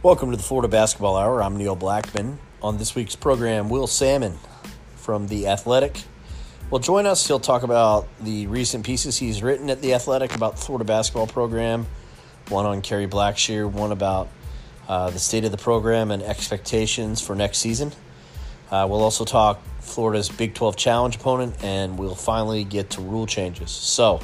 Welcome to the Florida Basketball Hour. I'm Neil Blackman. On this week's program, Will Sammon from The Athletic will join us. He'll talk about the recent pieces he's written at The Athletic about the Florida basketball program, one on Kerry Blackshear, one about uh, the state of the program and expectations for next season. Uh, we'll also talk Florida's Big 12 Challenge opponent, and we'll finally get to rule changes. So,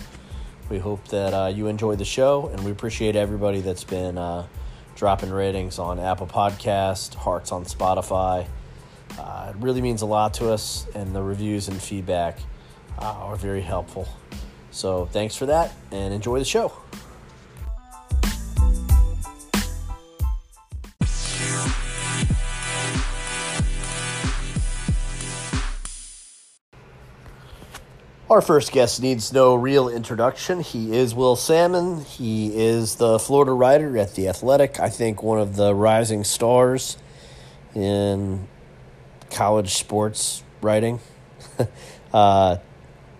we hope that uh, you enjoyed the show, and we appreciate everybody that's been uh, dropping ratings on Apple Podcast, hearts on Spotify. Uh, it really means a lot to us, and the reviews and feedback uh, are very helpful. So thanks for that, and enjoy the show. Our first guest needs no real introduction. He is Will Sammon. He is the Florida writer at The Athletic. I think one of the rising stars in college sports writing. uh,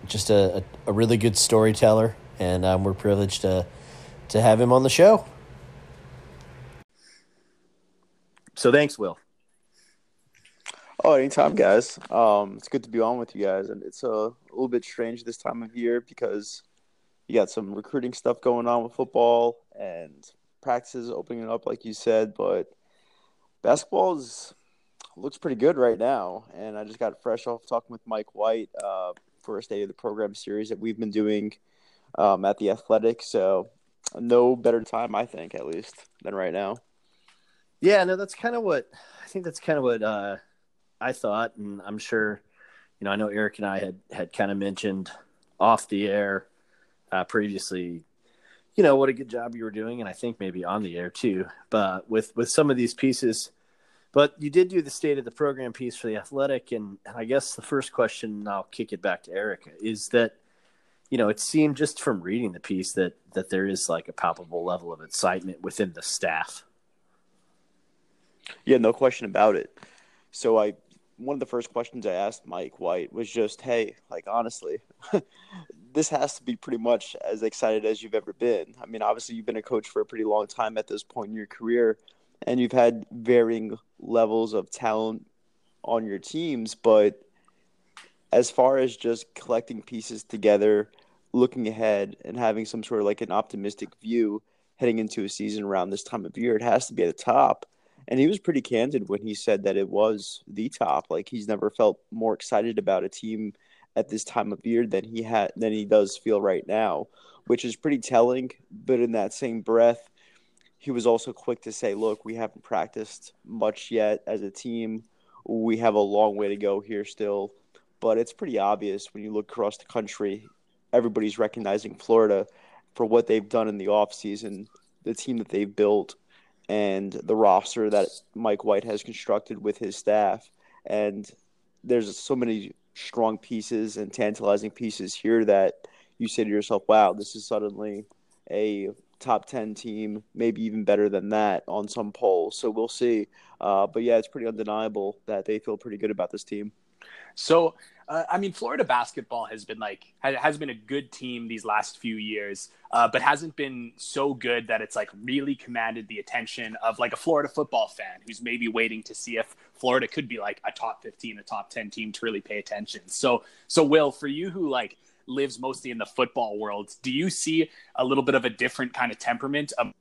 just a, a, really good storyteller, and um, we're privileged to, to have him on the show. So thanks, Will. Oh, anytime, guys. Um, it's good to be on with you guys, and it's a little bit strange this time of year because you got some recruiting stuff going on with football and practices opening up, like you said. But basketball is, looks pretty good right now, and I just got fresh off talking with Mike White uh, for a state of the program series that we've been doing um, at the Athletic. So, no better time, I think, at least, than right now. Yeah, no, that's kind of what I think. That's kind of what. Uh I thought, and I'm sure, you know, I know Eric and I had had kind of mentioned off the air uh, previously, you know, what a good job you were doing, and I think maybe on the air too. But with with some of these pieces, but you did do the state of the program piece for the athletic, and, and I guess the first question, and I'll kick it back to Eric, is that you know, it seemed just from reading the piece that that there is like a palpable level of excitement within the staff. Yeah, no question about it. So I one of the first questions I asked Mike White was just, "Hey, like honestly, this has to be pretty much as excited as you've ever been. I mean, obviously you've been a coach for a pretty long time at this point in your career, and you've had varying levels of talent on your teams, but as far as just collecting pieces together, looking ahead, and having some sort of like an optimistic view heading into a season around this time of year, it has to be at the top." And he was pretty candid when he said that it was the top. Like he's never felt more excited about a team at this time of year than he had than he does feel right now, which is pretty telling. But in that same breath, he was also quick to say, "Look, we haven't practiced much yet as a team. We have a long way to go here still." But it's pretty obvious when you look across the country, everybody's recognizing Florida for what they've done in the offseason, the team that they've built, and the roster that Mike White has constructed with his staff. And there's so many strong pieces and tantalizing pieces here that you say to yourself, wow, this is suddenly a top 10 team, maybe even better than that on some polls. So we'll see. Uh, but yeah, it's pretty undeniable that they feel pretty good about this team. So uh, I mean, Florida basketball has been like has been a good team these last few years, uh, but hasn't been so good that it's like really commanded the attention of like a Florida football fan who's maybe waiting to see if Florida could be like a top fifteen, a top ten team to really pay attention. So, so Will, for you who like lives mostly in the football world, do you see a little bit of a different kind of temperament of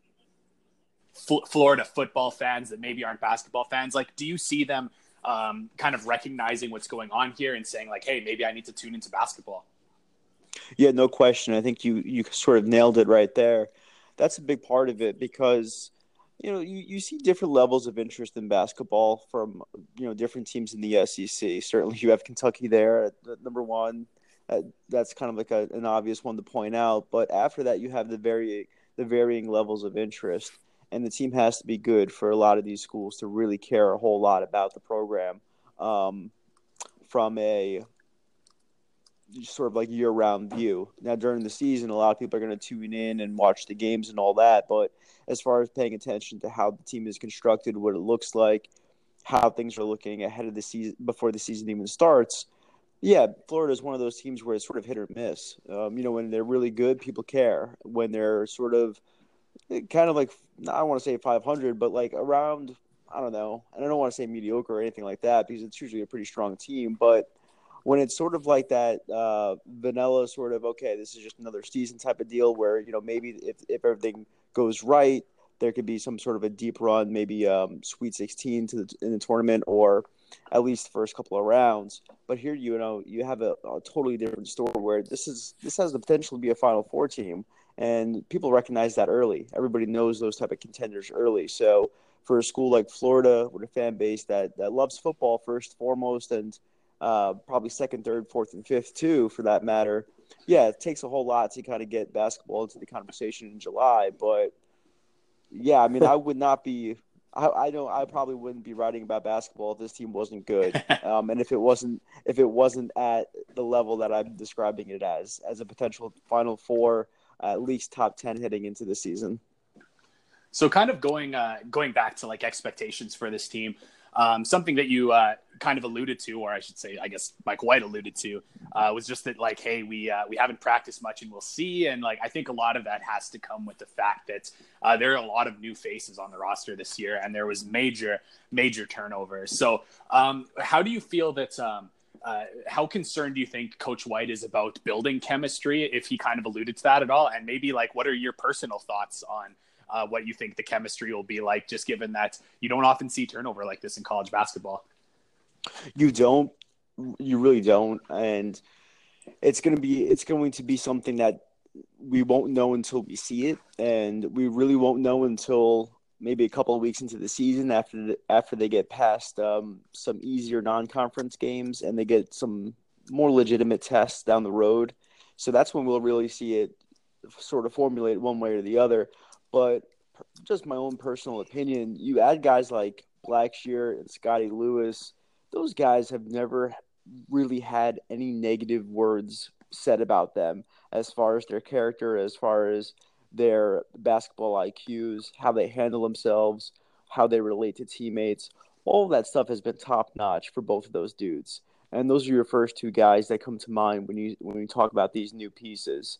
Florida football fans that maybe aren't basketball fans? Like, do you see them? Um, kind of recognizing what's going on here and saying like, hey, maybe I need to tune into basketball. Yeah, no question. I think you you sort of nailed it right there. That's a big part of it because you know you, you see different levels of interest in basketball from you know different teams in the SEC. Certainly, you have Kentucky there at number one. Uh, that's kind of like a, an obvious one to point out. But after that, you have the very the varying levels of interest and the team has to be good for a lot of these schools to really care a whole lot about the program um, from a sort of like year round view. Now, during the season, a lot of people are going to tune in and watch the games and all that. But as far as paying attention to how the team is constructed, what it looks like, how things are looking ahead of the season before the season even starts, yeah, Florida is one of those teams where it's sort of hit or miss. Um, you know, when they're really good, people care. When they're sort of kind of like I want to say 500, but like around I don't know, and I don't want to say mediocre or anything like that because it's usually a pretty strong team, but when it's sort of like that uh, vanilla sort of okay, this is just another season type of deal where you know maybe if if everything goes right, there could be some sort of a deep run, maybe um, Sweet 16 to the, in the tournament or at least the first couple of rounds. But here, you know, you have a, a totally different story where this is this has the potential to be a Final Four team, and people recognize that early. Everybody knows those type of contenders early. So for a school like Florida with a fan base that that loves football first foremost and uh, probably second, third, fourth, and fifth too, for that matter. Yeah, it takes a whole lot to kind of get basketball into the conversation in July, but yeah, I mean, I would not be. I, I don't. I probably wouldn't be writing about basketball if this team wasn't good, um, and if it wasn't if it wasn't at the level that I'm describing it as, as a potential Final Four, at least top ten heading into the season. So, kind of going uh, going back to like expectations for this team. Um, something that you uh, kind of alluded to, or I should say, I guess Mike White alluded to, uh, was just that like, hey, we uh, we haven't practiced much, and we'll see. And like, I think a lot of that has to come with the fact that uh, there are a lot of new faces on the roster this year, and there was major major turnover. So, um, how do you feel that? Um, uh, how concerned do you think Coach White is about building chemistry? If he kind of alluded to that at all, and maybe like, what are your personal thoughts on uh, what you think the chemistry will be like, just given that you don't often see turnover like this in college basketball. You don't, you really don't, and it's gonna be it's going to be something that we won't know until we see it, and we really won't know until maybe a couple of weeks into the season after the, after they get past um, some easier non-conference games and they get some more legitimate tests down the road. So that's when we'll really see it sort of formulate one way or the other. But just my own personal opinion, you add guys like Blackshear and Scottie Lewis, those guys have never really had any negative words said about them as far as their character, as far as their basketball IQs, how they handle themselves, how they relate to teammates. All that stuff has been top notch for both of those dudes. And those are your first two guys that come to mind when you when you talk about these new pieces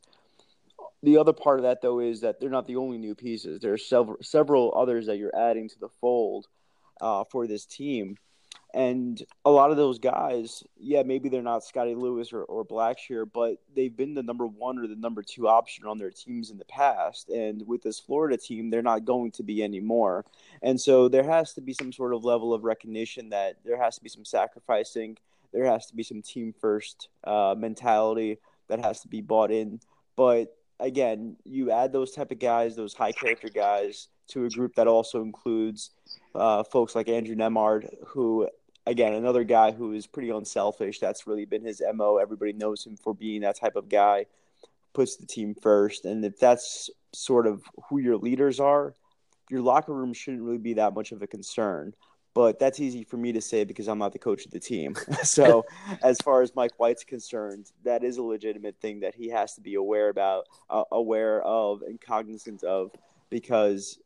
the other part of that though is that they're not the only new pieces. There are several several others that you're adding to the fold uh, for this team, and a lot of those guys, yeah, maybe they're not Scottie Lewis or, or Blackshear, but they've been the number one or the number two option on their teams in the past. And with this Florida team, they're not going to be anymore. And so there has to be some sort of level of recognition that there has to be some sacrificing. There has to be some team first uh, mentality that has to be bought in. But again, you add those type of guys, those high character guys, to a group that also includes uh, folks like Andrew Nembhard, who, again, another guy who is pretty unselfish. That's really been his mo. Everybody knows him for being that type of guy, puts the team first, and if that's sort of who your leaders are, your locker room shouldn't really be that much of a concern but that's easy for me to say because I'm not the coach of the team. so, as far as Mike White's concerned, that is a legitimate thing that he has to be aware about, uh, aware of, and cognizant of because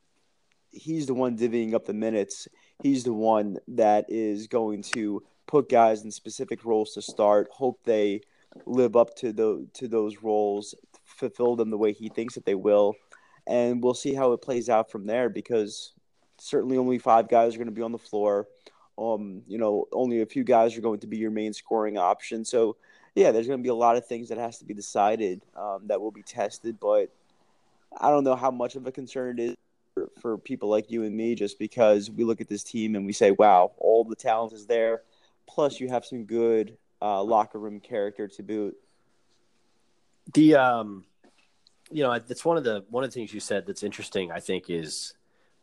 he's the one divvying up the minutes. He's the one that is going to put guys in specific roles to start. Hope they live up to the to those roles, fulfill them the way he thinks that they will, and we'll see how it plays out from there because certainly only five guys are going to be on the floor. Um, you know, only a few guys are going to be your main scoring option. So, yeah, there's going to be a lot of things that has to be decided um, that will be tested. But I don't know how much of a concern it is for, people like you and me, just because we look at this team and we say, "Wow, all the talent is there." Plus, you have some good uh, locker room character to boot. The um, you know, that's one of the one of the things you said that's interesting. I think is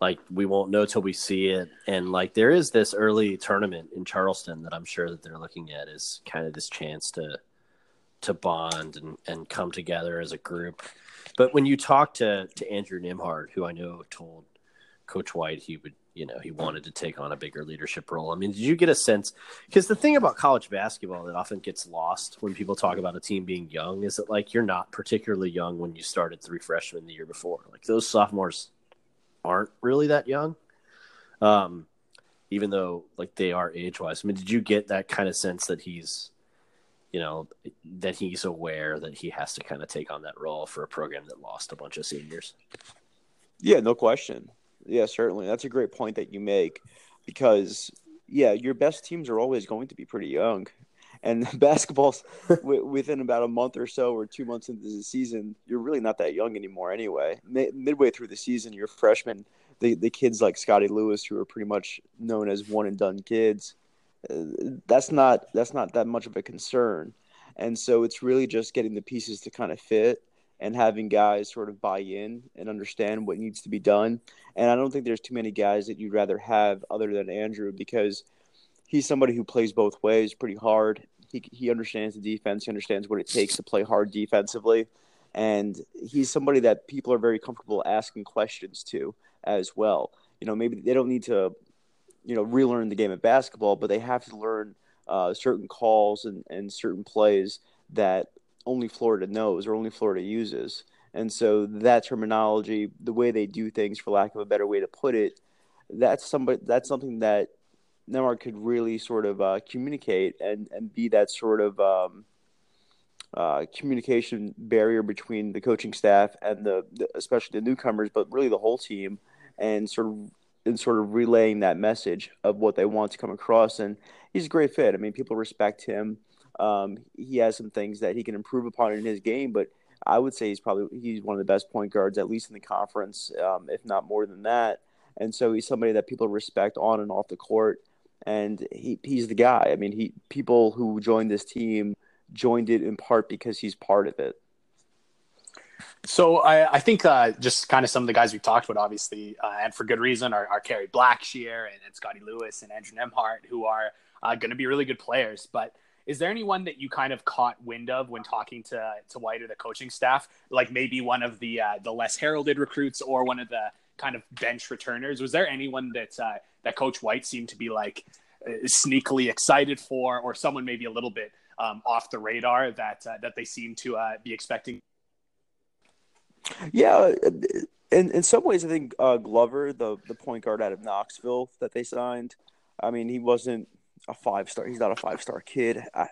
like we won't know till we see it and like there is this early tournament in charleston that i'm sure that they're looking at as kind of this chance to to bond and, and come together as a group but when you talk to to andrew nembhard who i know told coach white he would you know he wanted to take on a bigger leadership role i mean did you get a sense because the thing about college basketball that often gets lost when people talk about a team being young is that like you're not particularly young when you started three freshmen the year before like those sophomores aren't really that young. Um, even though like they are age wise. I mean, did you get that kind of sense that he's, you know, that he's aware that he has to kind of take on that role for a program that lost a bunch of seniors? Yeah, no question. Yeah, certainly. That's a great point that you make because yeah, your best teams are always going to be pretty young. And basketball's within about a month or so, or two months into the season, you're really not that young anymore. Anyway, midway through the season, you're freshman. The the kids like Scottie Lewis, who are pretty much known as one and done kids, that's not that's not that much of a concern. And so it's really just getting the pieces to kind of fit and having guys sort of buy in and understand what needs to be done. And I don't think there's too many guys that you'd rather have other than Andrew because he's somebody who plays both ways pretty hard. He he understands the defense. He understands what it takes to play hard defensively, and he's somebody that people are very comfortable asking questions to as well. You know, maybe they don't need to, you know, relearn the game of basketball, but they have to learn uh, certain calls and, and certain plays that only Florida knows or only Florida uses. And so that terminology, the way they do things, for lack of a better way to put it, that's somebody that's something that Nembhard could really sort of uh, communicate and, and be that sort of um, uh, communication barrier between the coaching staff and the, the, especially the newcomers, but really the whole team, and sort of and sort of relaying that message of what they want to come across. And he's a great fit. I mean, people respect him. Um, he has some things that he can improve upon in his game, but I would say he's probably he's one of the best point guards, at least in the conference, um, if not more than that. And so he's somebody that people respect on and off the court, and he he's the guy. I mean, he people who joined this team joined it in part because he's part of it. So I, I think uh, just kind of some of the guys we talked about, obviously, uh, and for good reason, are, are Kerry Blackshear and, and Scottie Lewis and Andrew Nembhard, who are uh, going to be really good players. But is there anyone that you kind of caught wind of when talking to to White or the coaching staff, like maybe one of the uh, the less heralded recruits or one of the kind of bench returners? Was there anyone that uh, that Coach White seemed to be like uh, sneakily excited for, or someone maybe a little bit um, off the radar that that they seem to be expecting? Yeah, in in some ways, I think uh, Glover, the the point guard out of Knoxville that they signed, I mean, he wasn't a five star. He's not a five star kid. I,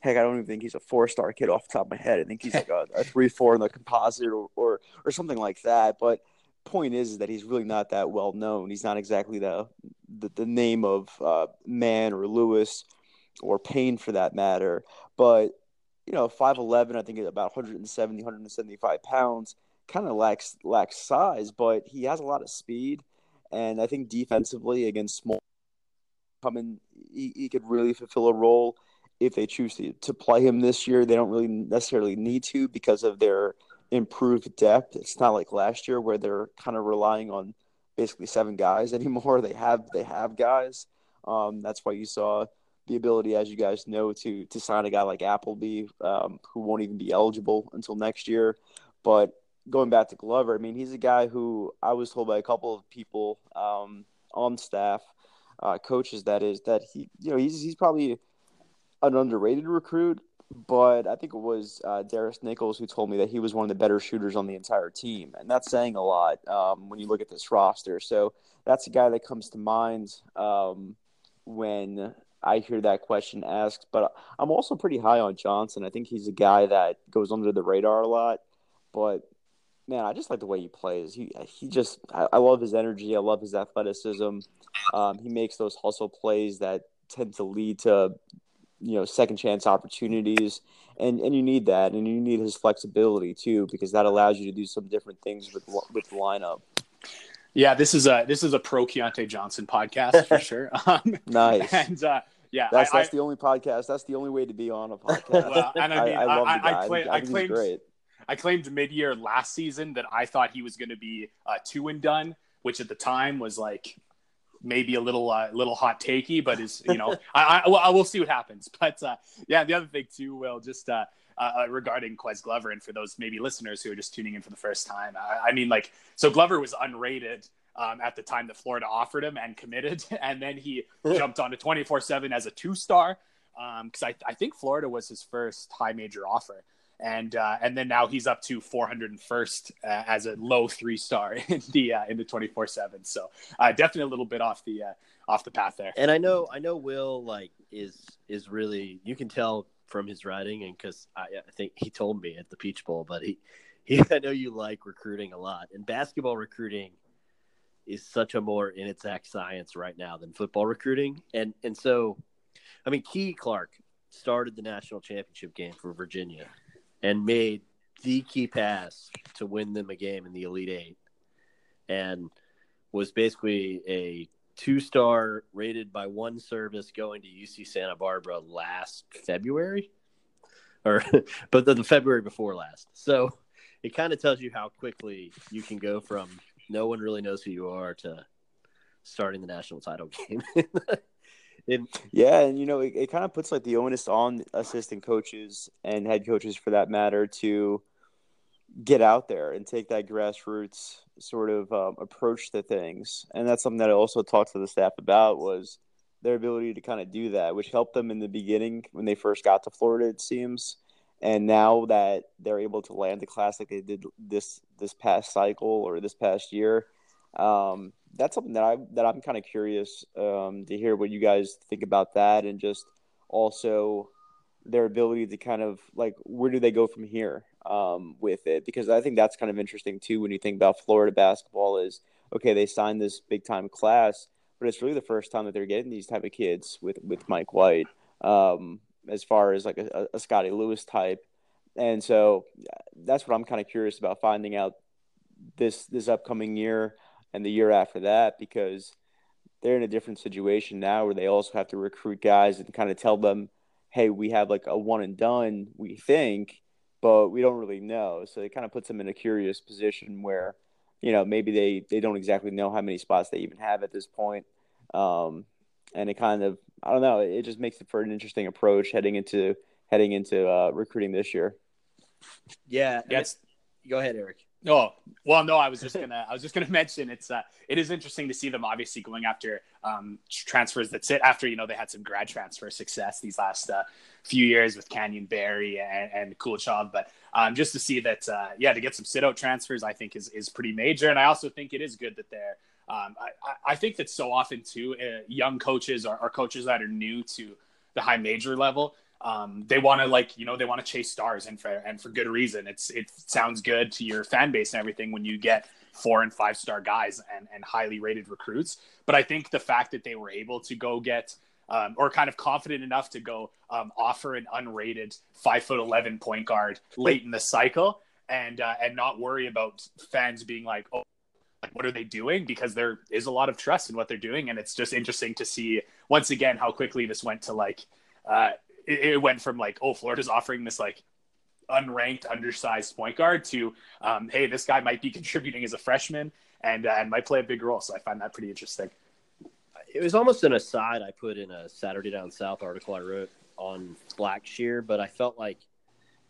heck, I don't even think he's a four star kid off the top of my head. I think he's like a, a three four in the composite or, or or something like that. But point is, is that he's really not that well known. He's not exactly the the, the name of uh, Mann or Lewis or Payne for that matter. But you know, five eleven, I think is about 170, 175 pounds. Kind of lacks lacks size, but he has a lot of speed, and I think defensively against small coming, he, he could really fulfill a role if they choose to, to play him this year. They don't really necessarily need to because of their improved depth. It's not like last year where they're kind of relying on basically seven guys anymore. They have they have guys. Um, that's why you saw the ability, as you guys know, to to sign a guy like Appleby, um, who won't even be eligible until next year. But going back to Glover, I mean, he's a guy who I was told by a couple of people um, on staff uh, coaches that is that he you know he's he's probably an underrated recruit, but I think it was uh, Darris Nichols who told me that he was one of the better shooters on the entire team, and that's saying a lot um, when you look at this roster. So that's a guy that comes to mind um, when I hear that question asked. But I'm also pretty high on Johnson. I think he's a guy that goes under the radar a lot, but man, I just like the way he plays. He he just I, I love his energy. I love his athleticism. Um, he makes those hustle plays that tend to lead to you know second chance opportunities, and and you need that, and you need his flexibility too because that allows you to do some different things with with the lineup. Yeah, this is a this is a pro Keyontae Johnson podcast for sure. Um, nice and. Uh, yeah, that's I, that's I, the only podcast. That's the only way to be on a podcast. Well, and I mean, I, I love the guy. I, I, claimed, great. Mid-year last season that I thought he was going to be uh, two and done, which at the time was like maybe a little uh, little hot takey, but is you know I, I, well, I will see what happens. But uh, yeah, the other thing too, Will, just uh, uh, uh, regarding Ques Glover, and for those maybe listeners who are just tuning in for the first time, I, I mean like so Glover was unrated. Um, at the time that Florida offered him and committed, and then he jumped onto 24 7 as a two star because um, I, I think Florida was his first high major offer and uh, and then now he's up to 401st uh, as a low three star in the uh, in the 24 seven. So uh, definitely a little bit off the uh, off the path there. And I know I know Will like is is really you can tell from his writing and because I, I, think he told me at the Peach Bowl, but he I know you like recruiting a lot, and basketball recruiting is such a more in its exact science right now than football recruiting. And and so, I mean, Kihei Clark started the national championship game for Virginia and made the key pass to win them a game in the Elite Eight, and was basically a two star rated by one service going to UC Santa Barbara last February, or but the, the February before last. So it kind of tells you how quickly you can go from no one really knows who you are to starting the national title game. It, yeah, and you know, it, it kind of puts like the onus on assistant coaches and head coaches for that matter to get out there and take that grassroots sort of um, approach to things. And that's something that I also talked to the staff about was their ability to kind of do that, which helped them in the beginning when they first got to Florida, it seems. And now that they're able to land the class like they did this this past cycle or this past year, um, that's something that I that I'm kind of curious um, to hear what you guys think about that, and just also their ability to kind of like where do they go from here um, with it? Because I think that's kind of interesting too when you think about Florida basketball. Is okay, they signed this big time class, but it's really the first time that they're getting these type of kids with with Mike White. Um, as far as like a, a Scottie Lewis type. And so that's what I'm kind of curious about finding out this this upcoming year and the year after that because they're in a different situation now where they also have to recruit guys and kind of tell them, hey, we have like a one and done, we think, but we don't really know. So it kind of puts them in a curious position where, you know, maybe they, they don't exactly know how many spots they even have at this point. Um, and it kind of I don't know. It just makes it for an interesting approach heading into heading into uh, recruiting this year. Yeah. Yes. Go ahead, Eric. Oh well, no. I was just gonna. I was just gonna mention it's. Uh, it is interesting to see them obviously going after um, transfers that sit after you know they had some grad transfer success these last uh, few years with Canyon Barry and, and Koulechov, but um, just to see that uh, yeah to get some sit out transfers I think is is pretty major, and I also think it is good that they're um, I, I, think that so often too, uh, young coaches or, coaches that are new to the high major level, um, they want to like you know they want to chase stars and for and for good reason. It's it sounds good to your fan base and everything when you get four and five star guys and and highly rated recruits. But I think the fact that they were able to go get um, or kind of confident enough to go um, offer an unrated five foot eleven point guard late in the cycle and uh, and not worry about fans being like, oh, like what are they doing because there is a lot of trust in what they're doing and it's just interesting to see once again how quickly this went to like uh it, it went from like oh florida's offering this like unranked undersized point guard to um, hey this guy might be contributing as a freshman and uh, and might play a big role so i find that pretty interesting it was almost an aside i put in a saturday down south article i wrote on blackshear but i felt like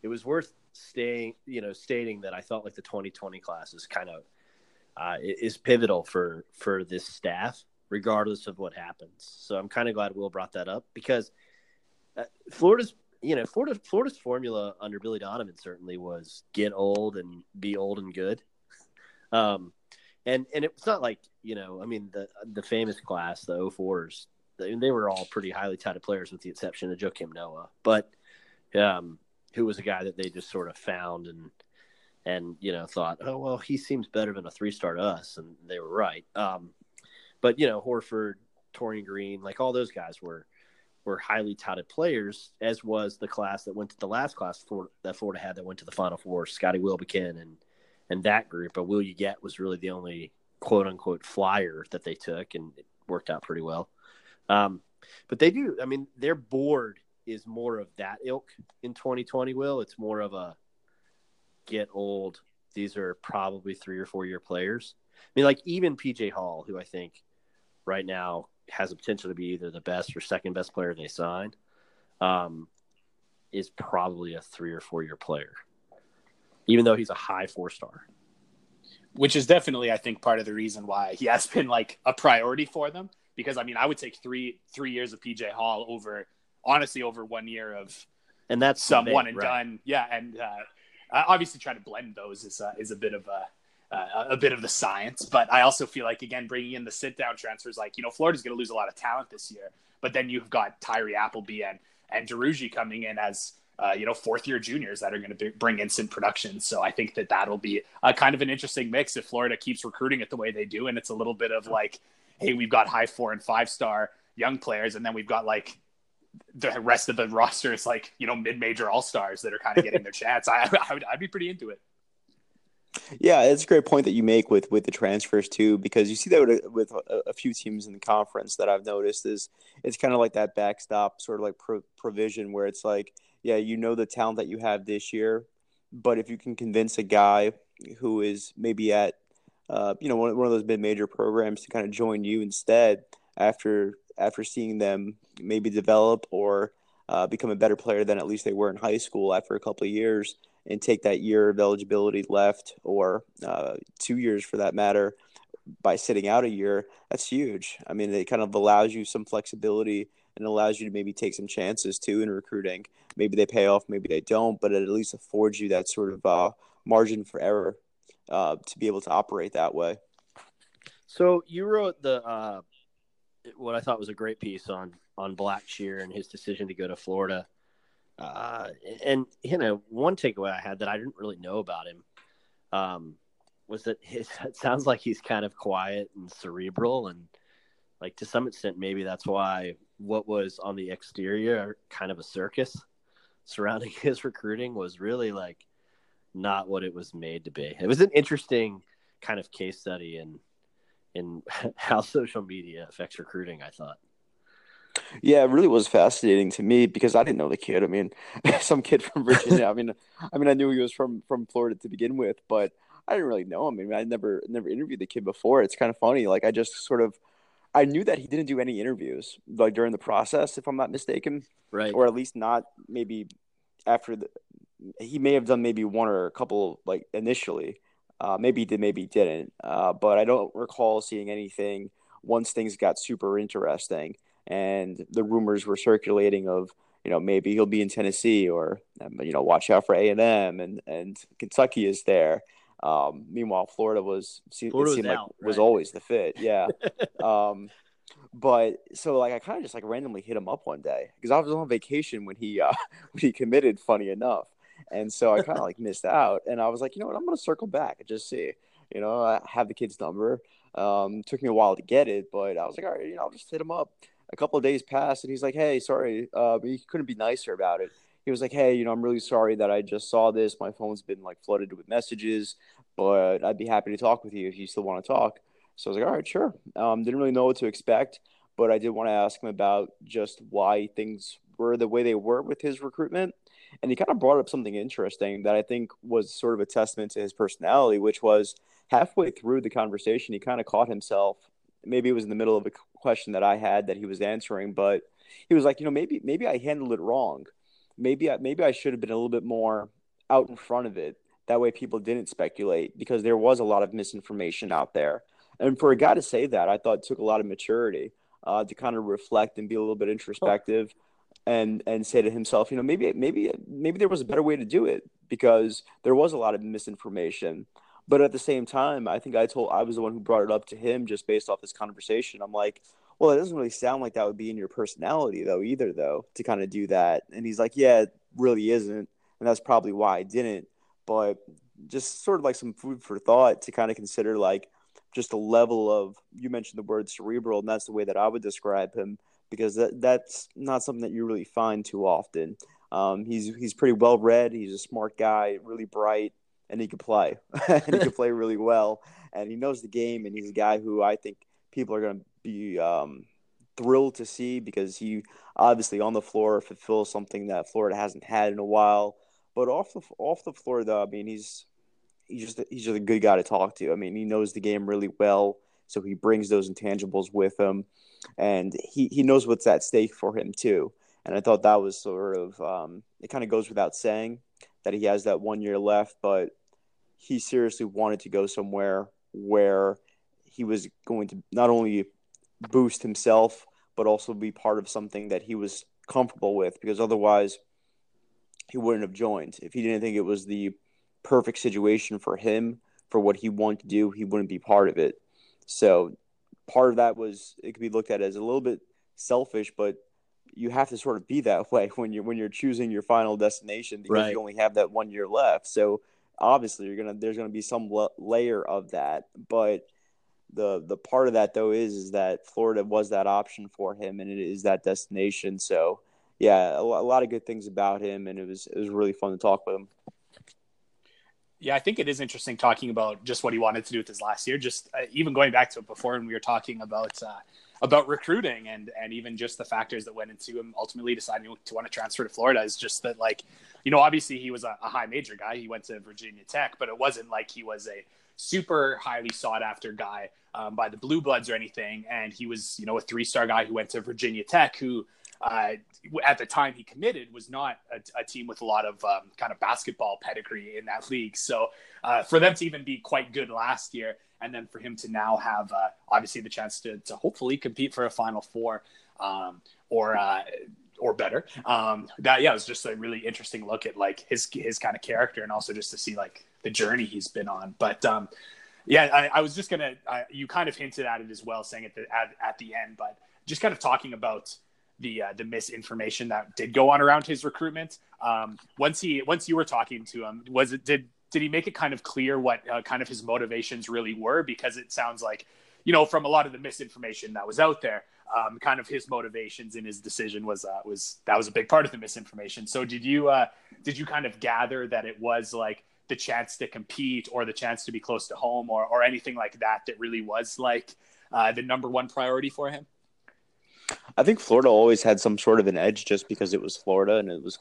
it was worth staying you know stating that i felt like the 2020 class is kind of uh, is pivotal for for this staff, regardless of what happens. So I'm kind of glad Will brought that up because Florida's you know Florida Florida's formula under Billy Donovan certainly was get old and be old and good. Um, and and it's not like you know I mean the the famous class the 04s they, they were all pretty highly touted players with the exception of Joakim Noah, but um, who was a guy that they just sort of found and and you know thought, oh well, he seems better than a three star to us, and they were right. Um, but you know Horford, Taurean Green, like all those guys were were highly touted players, as was the class that went to the last class for, that Florida had that went to the Final Four, Scottie Wilbekin and and that group. But Will Yeguete was really the only quote unquote flyer that they took, and it worked out pretty well. Um, but they do. I mean, their board is more of that ilk in 2020. Will it's more of a get old, these are probably three or four year players. I mean, like even PJ Hall, who I think right now has the potential to be either the best or second best player they signed, um, is probably a three or four year player, even though he's a high four star. Which is definitely, I think, part of the reason why he has been like a priority for them. Because I mean, I would take three three years of PJ Hall over honestly over one year of and that's some one and right. done. Yeah, and uh, uh, obviously, trying to blend those is uh, is a bit of a uh, a bit of the science. But I also feel like again bringing in the sit down transfers, like you know, Florida's going to lose a lot of talent this year. But then you've got Tyree Appleby and and Duruji coming in as uh, you know, fourth year juniors that are going to bring instant production. So I think that that'll be a kind of an interesting mix if Florida keeps recruiting it the way they do. And it's a little bit of like, hey, we've got high four and five star young players, and then we've got like the rest of the roster is like, you know, mid major all stars that are kind of getting their chance. I, I would, I'd be pretty into it. Yeah, it's a great point that you make with with the transfers too, because you see that with, a, with a, a few teams in the conference that I've noticed is it's kind of like that backstop sort of like pro- provision where it's like, yeah, you know the talent that you have this year, but if you can convince a guy who is maybe at, uh, you know, one, one of those mid major programs to kind of join you instead after after seeing them maybe develop or uh, become a better player than at least they were in high school after a couple of years and take that year of eligibility left or uh, two years for that matter by sitting out a year, that's huge. I mean, it kind of allows you some flexibility and allows you to maybe take some chances too in recruiting. Maybe they pay off, maybe they don't, but it at least affords you that sort of uh, margin for error uh, to be able to operate that way. So you wrote the uh, what I thought was a great piece on on Blackshear and his decision to go to Florida. Uh, and you know, one takeaway I had that I didn't really know about him um, was that his, it sounds like he's kind of quiet and cerebral, and like to some extent, maybe that's why what was on the exterior kind of a circus surrounding his recruiting was really like not what it was made to be. It was an interesting kind of case study in in how social media affects recruiting. I thought. Yeah, it really was fascinating to me because I didn't know the kid. I mean, some kid from Virginia. I mean, I mean, I knew he was from from Florida to begin with, but I didn't really know him. I mean, I never never interviewed the kid before. It's kind of funny. Like I just sort of, I knew that he didn't do any interviews like during the process, if I'm not mistaken, right? Or at least not maybe after the. He may have done maybe one or a couple like initially. Uh, maybe he did, maybe he didn't. Uh, but I don't recall seeing anything once things got super interesting and the rumors were circulating of you know maybe he'll be in Tennessee or um, you know watch out for A and M and and Kentucky is there. Um, meanwhile, Florida was Florida seemed was like out, right? was always the fit. Yeah. um, but so like I kind of just like randomly hit him up one day because I was on vacation when he uh, when he committed. Funny enough, and so I kind of like missed out. And I was like, you know what, I'm gonna circle back and just see. You know, I have the kid's number. Um, took me a while to get it, but I was like, all right, you know, I'll just hit him up a couple of days passed, and he's like, "Hey, sorry, uh, he couldn't be nicer about it." He was like, "Hey, you know, I'm really sorry that I just saw this. My phone's been like flooded with messages, but I'd be happy to talk with you if you still want to talk." So I was like, "All right, sure." Um, didn't really know what to expect, but I did want to ask him about just why things were the way they were with his recruitment. And he kind of brought up something interesting that I think was sort of a testament to his personality, which was halfway through the conversation, he kind of caught himself maybe it was in the middle of a question that I had that he was answering, but he was like, you know, maybe maybe I handled it wrong. Maybe I, maybe I should have been a little bit more out in front of it. That way, people didn't speculate because there was a lot of misinformation out there. And for a guy to say that, I thought it took a lot of maturity uh, to kind of reflect and be a little bit introspective. And, and say to himself, you know, maybe maybe maybe there was a better way to do it because there was a lot of misinformation. But at the same time, I think I told I was the one who brought it up to him just based off this conversation. I'm like, well, it doesn't really sound like that would be in your personality though either though to kind of do that. And he's like, yeah, it really isn't, and that's probably why I didn't. But just sort of like some food for thought to kind of consider like just a level of you mentioned the word cerebral and that's the way that I would describe him because that that's not something that you really find too often. Um, he's he's pretty well read. He's a smart guy, really bright, and he can play, and he can play really well, and he knows the game, and he's a guy who I think people are going to be um, thrilled to see because he obviously on the floor fulfills something that Florida hasn't had in a while. But off the off the floor, though, I mean, he's he's just he's just a good guy to talk to. I mean, he knows the game really well, so he brings those intangibles with him, and he he knows what's at stake for him too. And I thought that was sort of um, it kind of goes without saying that he has that one year left, but he seriously wanted to go somewhere where he was going to not only boost himself but also be part of something that he was comfortable with because otherwise he wouldn't have joined if he didn't think it was the perfect situation for him for what he wanted to do he wouldn't be part of it so part of that was it could be looked at as a little bit selfish but you have to sort of be that way when you're when you're choosing your final destination because Right. you only have that one year left. So obviously, you're gonna there's gonna be some la- layer of that, but the the part of that though is is that Florida was that option for him and it is that destination. So yeah, a, a lot of good things about him, and it was it was really fun to talk with him. Yeah, I think it is interesting talking about just what he wanted to do with his last year. Just uh, even going back to it before when we were talking about uh, about recruiting and and even just the factors that went into him ultimately deciding to want to transfer to Florida is just that like you know obviously he was a, a high major guy. He went to Virginia Tech, but it wasn't like he was a super highly sought after guy um, by the Blue Bloods or anything. And he was you know a three star guy who went to Virginia Tech who. Uh, at the time he committed was not a, a team with a lot of um, kind of basketball pedigree in that league. So uh, for them to even be quite good last year, and then for him to now have uh, obviously the chance to, to hopefully compete for a Final Four um, or uh, or better. Um, that yeah, it was just a really interesting look at like his his kind of character, and also just to see like the journey he's been on. But um, yeah, I, I was just gonna I, you kind of hinted at it as well, saying at the at, at the end, but just kind of talking about the uh, the misinformation that did go on around his recruitment. Um, once he once you were talking to him, was it did did he make it kind of clear what uh, kind of his motivations really were? Because it sounds like you know from a lot of the misinformation that was out there, um, kind of his motivations in his decision was uh, was that was a big part of the misinformation. So did you uh, did you kind of gather that it was like the chance to compete or the chance to be close to home or or anything like that that really was like uh, the number one priority for him? I think Florida always had some sort of an edge just because it was Florida and it was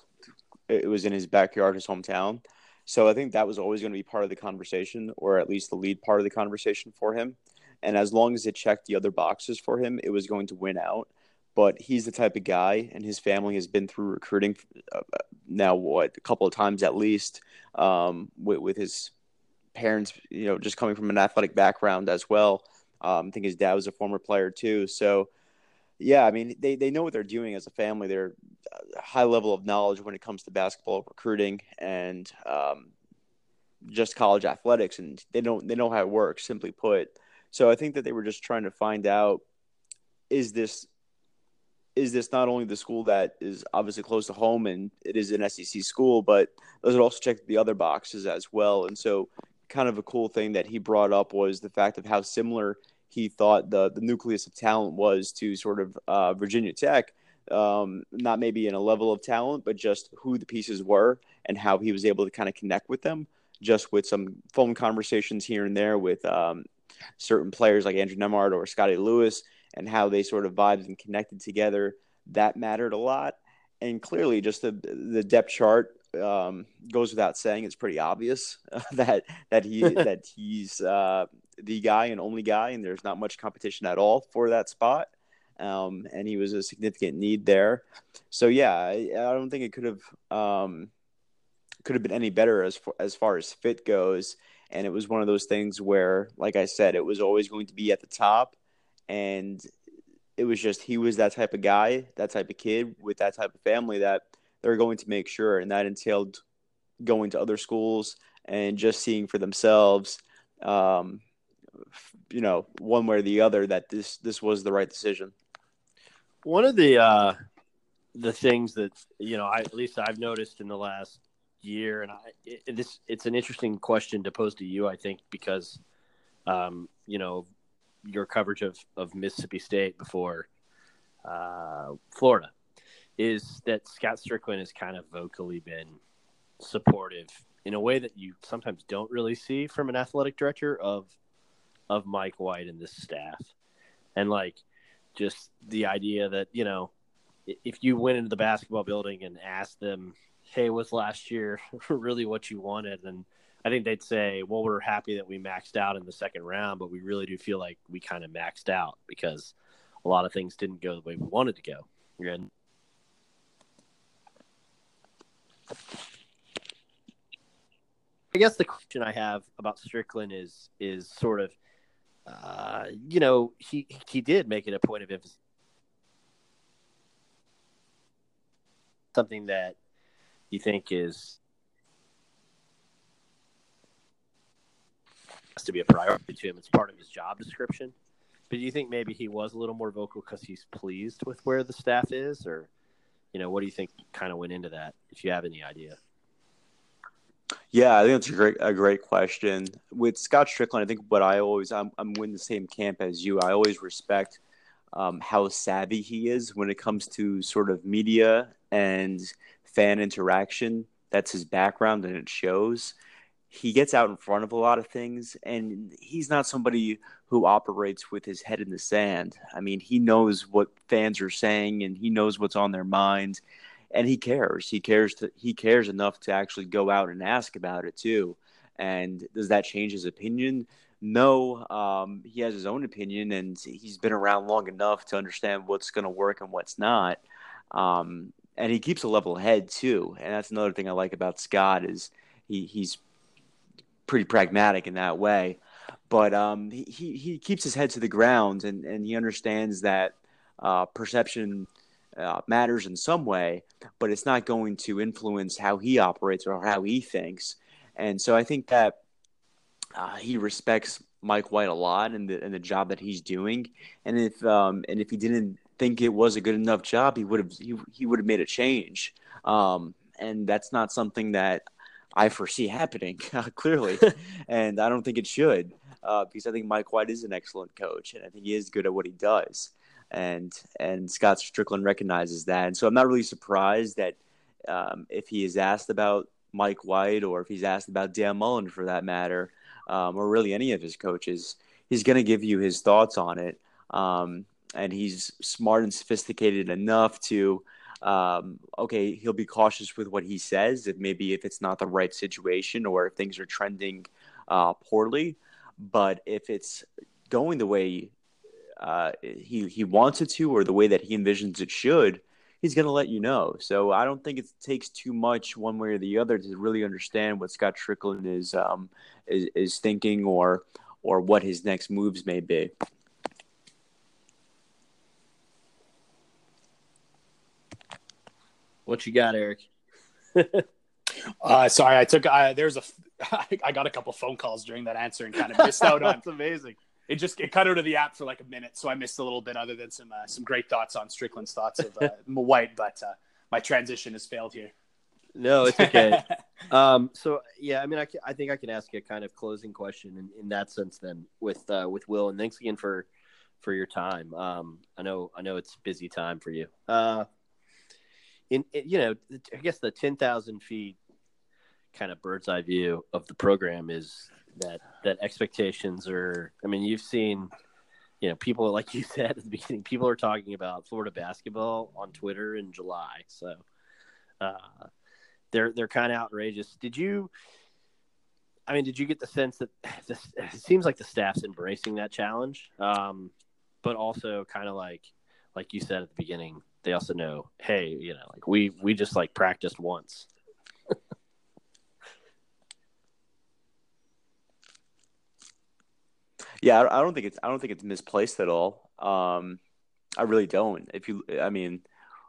it was in his backyard, his hometown. So I think that was always going to be part of the conversation, or at least the lead part of the conversation for him. And as long as it checked the other boxes for him, it was going to win out. But he's the type of guy, and his family has been through recruiting uh, now, what a couple of times at least, um, with, with his parents, you know, just coming from an athletic background as well. Um, I think his dad was a former player too. So yeah, I mean, they, they know what they're doing as a family. They're a high level of knowledge when it comes to basketball recruiting and um, just college athletics, and they don't they know how it works. Simply put, so I think that they were just trying to find out is this is this not only the school that is obviously close to home and it is an SEC school, but does it also check the other boxes as well? And so, kind of a cool thing that he brought up was the fact of how similar he thought the the nucleus of talent was to sort of uh, Virginia Tech. Um, not maybe in a level of talent, but just who the pieces were and how he was able to kind of connect with them. Just with some phone conversations here and there with um, certain players like Andrew Nembhard or Scottie Lewis, and how they sort of vibed and connected together. That mattered a lot, and clearly, just the the depth chart um, goes without saying. It's pretty obvious that that he that he's uh, the guy and only guy, and there's not much competition at all for that spot. Um, and he was a significant need there. So yeah, I, I don't think it could have um, could have been any better as far, as far as fit goes. And it was one of those things where, like I said, it was always going to be at the top, and it was just he was that type of guy, that type of kid with that type of family that they're going to make sure, and that entailed going to other schools and just seeing for themselves um, you know, one way or the other that this this was the right decision. One of the uh, the things that you know, I, at least I've noticed in the last year, and I it, this it's an interesting question to pose to you, I think, because um, you know your coverage of of Mississippi State before uh, Florida is that Scott Stricklin has kind of vocally been supportive in a way that you sometimes don't really see from an athletic director of of Mike White and this staff. And like just the idea that, you know, if you went into the basketball building and asked them, "Hey, was last year really what you wanted?" and I think they'd say, "Well, we're happy that we maxed out in the second round, but we really do feel like we kind of maxed out because a lot of things didn't go the way we wanted to go." And I guess the question I have about Stricklin is is sort of, uh, you know, he he did make it a point of emphasis, something that you think is has to be a priority to him. It's part of his job description. But do you think maybe he was a little more vocal because he's pleased with where the staff is, or You know, what do you think kind of went into that, if you have any idea? Yeah, I think that's a great a great question. With Scott Stricklin, I think what I always I'm I'm in the same camp as you. I always respect um, how savvy he is when it comes to sort of media and fan interaction. That's his background, and it shows. He gets out in front of a lot of things, and he's not somebody who operates with his head in the sand. I mean, he knows what fans are saying, and he knows what's on their minds, and he cares. He cares. To, he cares enough to actually go out and ask about it too. And does that change his opinion? No, um, he has his own opinion, and he's been around long enough to understand what's going to work and what's not. Um, and he keeps a level head too. And that's another thing I like about Scott is he, he's pretty pragmatic in that way. But um, he, he keeps his head to the ground, and, and he understands that uh, perception uh, matters in some way, but it's not going to influence how he operates or how he thinks. And so I think that uh, he respects Mike White a lot and the and the job that he's doing. And if um, and if he didn't think it was a good enough job, he would have he, he would have made a change. Um, and that's not something that I foresee happening clearly, and I don't think it should uh, because I think Mike White is an excellent coach and I think he is good at what he does. And and Scott Stricklin recognizes that, and so I'm not really surprised that um, if he is asked about Mike White or if he's asked about Dan Mullen for that matter, um, or really any of his coaches, he's going to give you his thoughts on it. Um, and he's smart and sophisticated enough to, um, okay, he'll be cautious with what he says, if maybe if it's not the right situation or if things are trending uh, poorly. But if it's going the way uh, he he wants it to or the way that he envisions it should, he's going to let you know. So I don't think it takes too much one way or the other to really understand what Scott Stricklin is um, is, is thinking or or what his next moves may be. What you got, Eric? uh, sorry, I took. Uh, there's a. I got a couple phone calls during that answer and kind of missed out on. That's amazing it just it cut out of the app for like a minute, so I missed a little bit. Other than some uh, some great thoughts on Stricklin's thoughts of uh, White, but uh, my transition has failed here. No, it's okay. um, so yeah, I mean, I, I think I can ask a kind of closing question in, in that sense then with uh, with Will, and thanks again for for your time. Um, I know I know it's busy time for you. Uh, in, in you know, I guess the ten thousand feet kind of bird's eye view of the program is that that expectations are. I mean, you've seen, you know, people like you said at the beginning, people are talking about Florida basketball on Twitter in July. So uh, they're they're kind of outrageous. Did you? I mean, did you get the sense that this, it seems like the staff's embracing that challenge, um, but also kind of like like you said at the beginning, they also know, hey, you know, like we we just like practiced once. Yeah, I don't think it's I don't think it's misplaced at all. Um, I really don't. If you, I mean,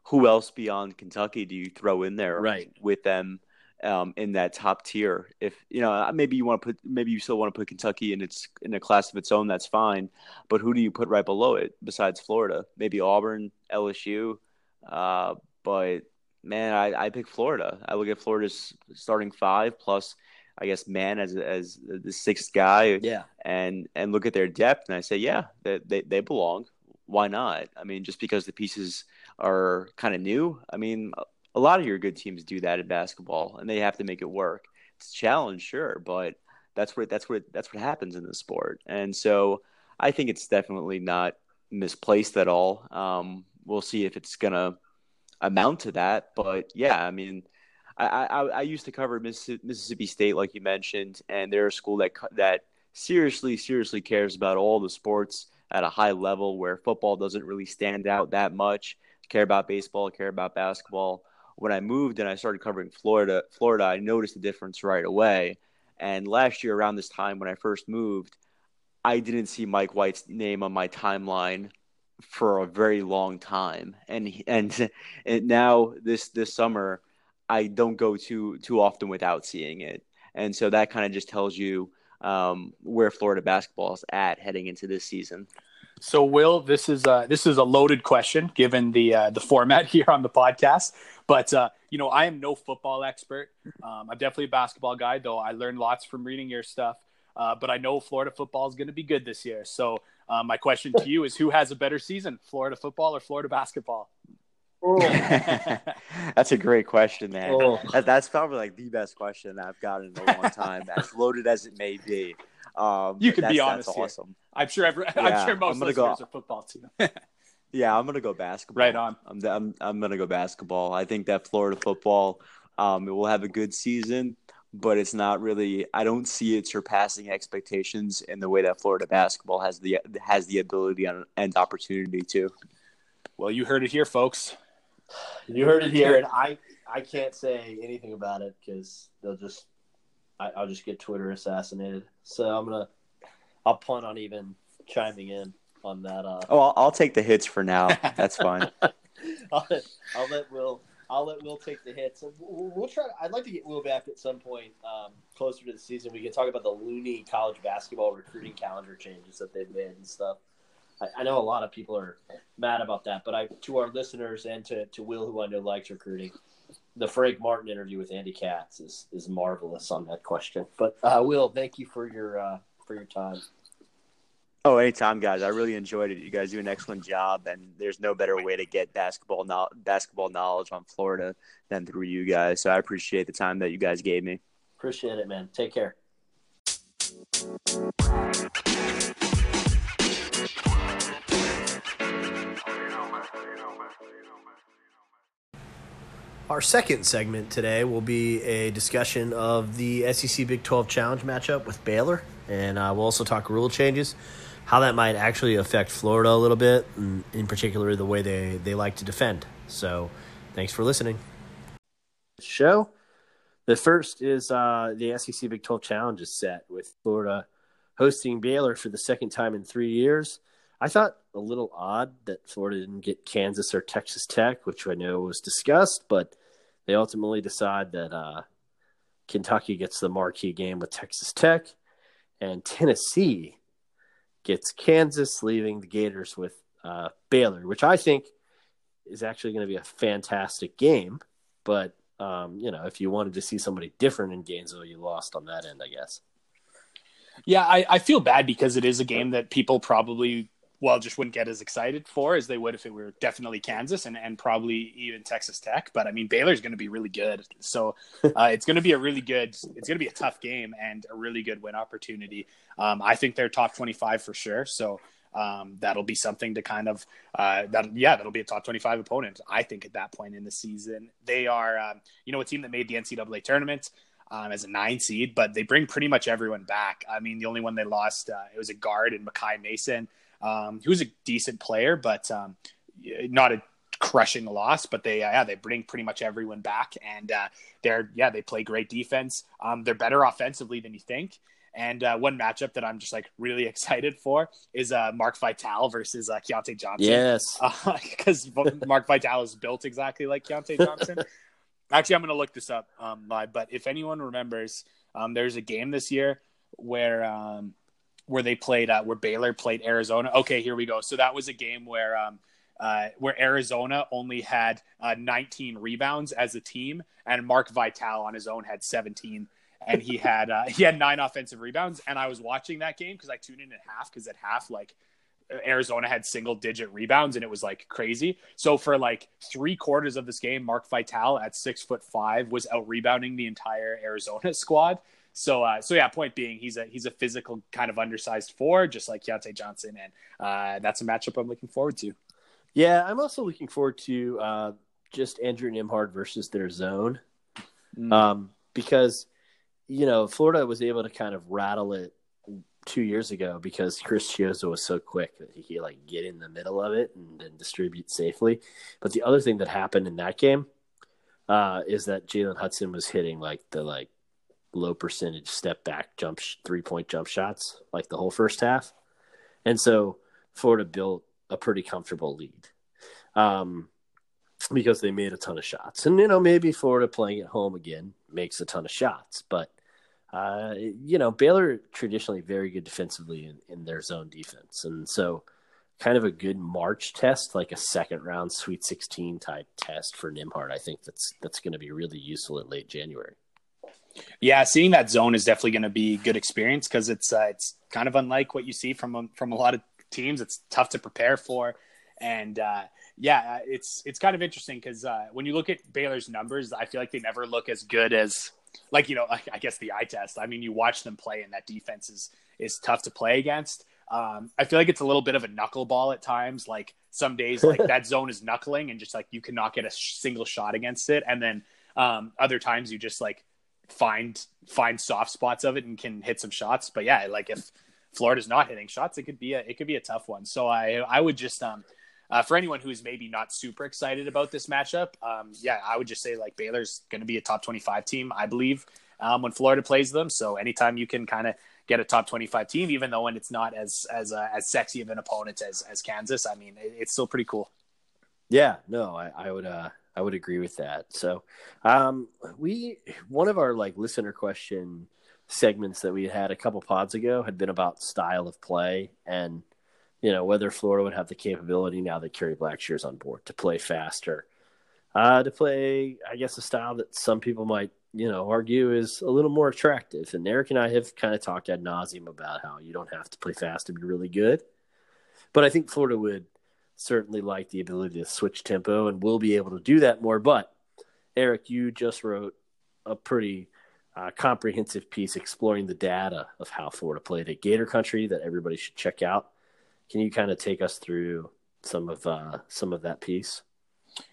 who else beyond Kentucky do you throw in there right. with them um, in that top tier? If you know, uh, maybe you want to put, maybe you still want to put Kentucky in its in a class of its own. That's fine. But who do you put right below it besides Florida? Maybe Auburn, LSU. Uh, but man, I, I pick Florida. I look at Florida's starting five plus I guess man as as the sixth guy. Yeah. And and look at their depth, and I say, yeah, they they, they belong. Why not? I mean, just because the pieces are kind of new. I mean, a lot of your good teams do that in basketball, and they have to make it work. It's a challenge, sure, but that's what that's what that's what happens in the sport. And so I think it's definitely not misplaced at all. Um, we'll see if it's gonna amount to that, but yeah, I mean I, I, I used to cover Mississippi State, like you mentioned, and they're a school that that seriously, seriously cares about all the sports at a high level, where football doesn't really stand out that much. Care about baseball, care about basketball. When I moved and I started covering Florida, Florida, I noticed the difference right away. And last year, around this time when I first moved, I didn't see Mike White's name on my timeline for a very long time, and and, and now this this summer I don't go too too often without seeing it, and so that kind of just tells you um, where Florida basketball is at heading into this season. So, Will, this is a, this is a loaded question given the uh, the format here on the podcast. But uh, you know, I am no football expert. Um, I'm definitely a basketball guy, though. I learned lots from reading your stuff. Uh, but I know Florida football is going to be good this year. So, uh, my question to you is: Who has a better season, Florida football or Florida basketball? that's a great question, man. Oh. That, that's probably like the best question I've gotten in a long time, as loaded as it may be. Um, You can that's, be that's honest here. awesome. I'm sure every, Yeah, I'm sure most I'm gonna listeners go- are football too. Yeah, I'm gonna go basketball. Right on. I'm I'm, I'm gonna go basketball. I think that Florida football, um, it will have a good season, but it's not really. I don't see it surpassing expectations in the way that Florida basketball has the has the ability and, and opportunity to. well, you heard it here, folks. You heard it here, and I I can't say anything about it because they'll just I, I'll just get Twitter assassinated. So I'm gonna I'll punt on even chiming in on that. Uh, Oh, I'll, I'll take the hits for now. That's fine. I'll, let, I'll let Will. I'll let Will take the hits. We'll, we'll try. I'd like to get Will back at some point um, closer to the season. We can talk about the loony college basketball recruiting calendar changes that they've made and stuff. I, I know a lot of people are mad about that, but I, to our listeners and to, to Will, who I know likes recruiting, the Frank Martin interview with Andy Katz is, is marvelous on that question. But uh, Will, thank you for your uh, for your time. Oh, anytime, guys. I really enjoyed it. You guys do an excellent job, and there's no better way to get basketball no- basketball knowledge on Florida than through you guys. So I appreciate the time that you guys gave me. Appreciate it, man. Take care. Our second segment today will be a discussion of the SEC Big 12 Challenge matchup with Baylor, and uh, we'll also talk rule changes, how that might actually affect Florida a little bit, and in particular the way they, they like to defend. So, thanks for listening. show. The first is uh, the SEC Big 12 Challenge is set with Florida hosting Baylor for the second time in three years. I thought a little odd that Florida didn't get Kansas or Texas Tech, which I know was discussed, but they ultimately decide that uh, Kentucky gets the marquee game with Texas Tech, and Tennessee gets Kansas, leaving the Gators with uh, Baylor, which I think is actually going to be a fantastic game. But um, you know, if you wanted to see somebody different in Gainesville, you lost on that end, I guess. Yeah, I, I feel bad because it is a game that people probably well just wouldn't get as excited for as they would if it were definitely Kansas and, and probably even Texas Tech. But I mean Baylor's going to be really good, so uh, it's going to be a really good. It's going to be a tough game and a really good win opportunity. Um, I think they're top twenty five for sure. So um, that'll be something to kind of uh, that yeah that'll be a top 25 opponent i think at that point in the season they are um, you know a team that made the ncaa tournament um, as a nine seed but they bring pretty much everyone back i mean the only one they lost uh, it was a guard in Makai mason um, who's a decent player but um, not a crushing loss but they uh, yeah they bring pretty much everyone back and uh, they're yeah they play great defense um, they're better offensively than you think and uh, one matchup that I'm just like really excited for is uh, Mark Vital versus uh, Keyontae Johnson. Yes. because Mark Vital is built exactly like Keyontae Johnson. Actually, I'm going to look this up um, live. But if anyone remembers, um, there's a game this year where um, where they played uh, where Baylor played Arizona. Okay, here we go. So that was a game where um, uh, where Arizona only had uh, 19 rebounds as a team, and Mark Vital on his own had 17 and he had uh, he had nine offensive rebounds. And I was watching that game because I tuned in at half because at half like Arizona had single digit rebounds and it was like crazy. So for like three quarters of this game, Mark Vital at six foot five was out rebounding the entire Arizona squad. So uh, so yeah, point being, he's a he's a physical kind of undersized four, just like Keyontae Johnson, and uh, that's a matchup I'm looking forward to. Yeah, I'm also looking forward to uh, just Andrew Nembhard versus their zone, Mm. um, because you know Florida was able to kind of rattle it two years ago because Chris Chiozza was so quick that he could like get in the middle of it and then distribute safely. But the other thing that happened in that game uh, is that Jalen Hudson was hitting like the like low percentage step back jump three point jump shots like the whole first half, and so Florida built a pretty comfortable lead. Um, because they made a ton of shots. And, you know, maybe Florida playing at home again makes a ton of shots. But, uh, you know, Baylor traditionally very good defensively in, in their zone defense. And so kind of a good March test, like a second round Sweet 16 type test for Nembhard. I think that's that's going to be really useful in late January. Yeah, seeing that zone is definitely going to be good experience because it's uh, it's kind of unlike what you see from from a lot of teams. It's tough to prepare for, and uh, yeah, it's it's kind of interesting because uh, when you look at Baylor's numbers, I feel like they never look as good as like you know I guess the eye test. I mean, you watch them play, and that defense is is tough to play against. Um, I feel like it's a little bit of a knuckleball at times. Like some days, like that zone is knuckling, and just like you cannot get a sh- single shot against it, and then um, other times you just like find find soft spots of it and can hit some shots. But yeah, like if Florida's not hitting shots, it could be a it could be a tough one. So I I would just um uh, for anyone who's maybe not super excited about this matchup, um yeah, I would just say like Baylor's going to be a top twenty five team, I believe, um, when Florida plays them. So anytime you can kind of get a top 25 team, even though when it's not as as uh, as sexy of an opponent as as Kansas. I mean, it, it's still pretty cool. Yeah, no, I, I would uh, I would agree with that. So, um, we one of our like listener question segments that we had a couple pods ago had been about style of play and you know whether Florida would have the capability now that Kerry Blackshear's on board to play faster, uh, to play I guess a style that some people might you know, argue is a little more attractive. And Eric and I have kind of talked ad nauseum about how you don't have to play fast to be really good. But I think Florida would certainly like the ability to switch tempo and will be able to do that more. But Eric, you just wrote a pretty uh, comprehensive piece exploring the data of how Florida played at Gator Country that everybody should check out. Can you kind of take us through some of uh, some of that piece?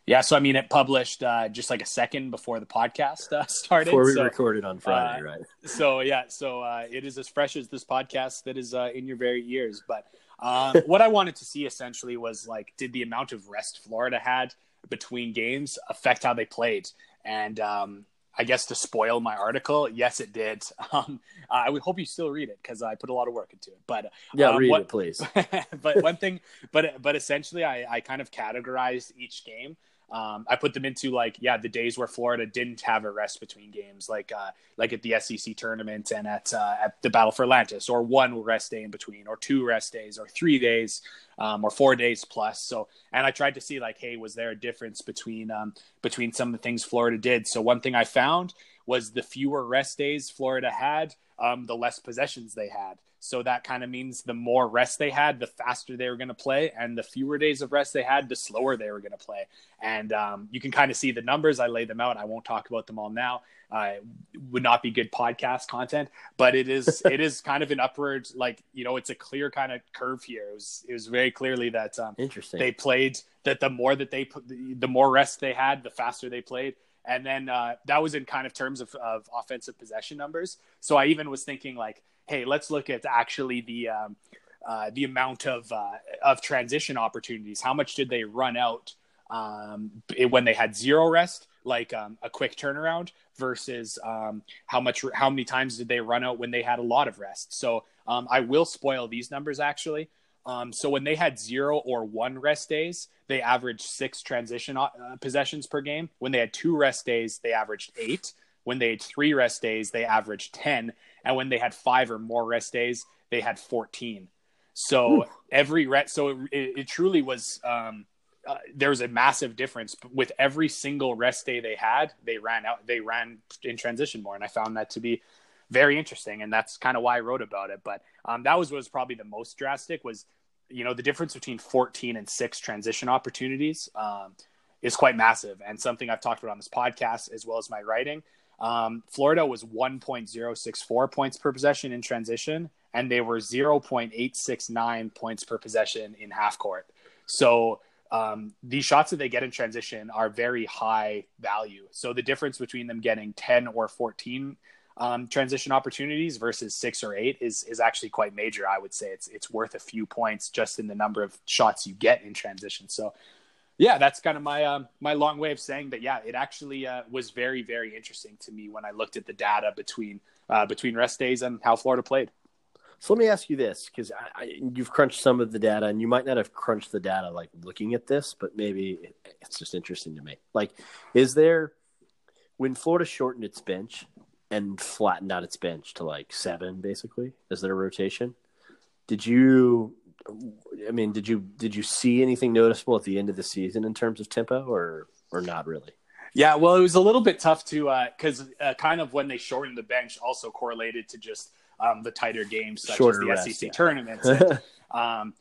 Yeah, so I mean, it published uh, just like a second before the podcast uh, started. Before we so, recorded on Friday, uh, right? So yeah, so uh, it is as fresh as this podcast that is uh, in your very ears. But um, what I wanted to see essentially was like, did the amount of rest Florida had between games affect how they played? And um, I guess to spoil my article, yes, it did. Um, I would hope you still read it because I put a lot of work into it. But yeah, um, read what, it, please. but one thing, but but essentially, I, I kind of categorized each game um, I put them into like yeah the days where Florida didn't have a rest between games, like uh, like at the SEC tournament and at uh, at the Battle for Atlantis, or one rest day in between, or two rest days, or three days, um, or four days plus. So and I tried to see like hey was there a difference between um, between some of the things Florida did. So one thing I found was the fewer rest days Florida had, um, the less possessions they had. So that kind of means the more rest they had, the faster they were going to play, and the fewer days of rest they had, the slower they were going to play. And um, you can kind of see the numbers. I lay them out. I won't talk about them all now. Uh, would not be good podcast content, but it is it is kind of an upward like you know it's a clear kind of curve here. It was it was very clearly that um, interesting they played that the more that they put the, the more rest they had, the faster they played. And then uh, that was in kind of terms of, of offensive possession numbers. So I even was thinking like hey, let's look at actually the um, uh, the amount of uh, of transition opportunities. How much did they run out um, when they had zero rest, like um, a quick turnaround, versus um, how much how many times did they run out when they had a lot of rest? So um, I will spoil these numbers actually. Um, so when they had zero or one rest days, they averaged six transition uh, possessions per game. When they had two rest days, they averaged eight. When they had three rest days, they averaged 10. And when they had five or more rest days, they had 14. So Ooh. every rest, so it, it, truly was, um, uh, there was a massive difference with every single rest day they had. They ran out, they ran in transition more. And I found that to be very interesting. And that's kind of why I wrote about it. But um, that was, was probably the most drastic was, you know, the difference between 14 and six transition opportunities um, is quite massive and something I've talked about on this podcast as well as my writing. Um, Florida was 1.064 points per possession in transition, and they were 0.869 points per possession in half court. So um, these shots that they get in transition are very high value. So the difference between them getting 10 or 14 um, transition opportunities versus six or eight is is actually quite major. I would say it's it's worth a few points just in the number of shots you get in transition. So yeah, that's kind of my um, my long way of saying that. Yeah, it actually uh, was very very interesting to me when I looked at the data between uh, between rest days and how Florida played. So let me ask you this, because you've crunched some of the data, and you might not have crunched the data like looking at this, but maybe it's just interesting to me. Like, is there when Florida shortened its bench and flattened out its bench to like seven, basically, is there a rotation? Did you I mean, did you did you see anything noticeable at the end of the season in terms of tempo, or or not really? Yeah, well, it was a little bit tough to because uh, uh, kind of when they shortened the bench also correlated to just um, the tighter games such Shorter as the rest, SEC yeah. tournaments. And, um,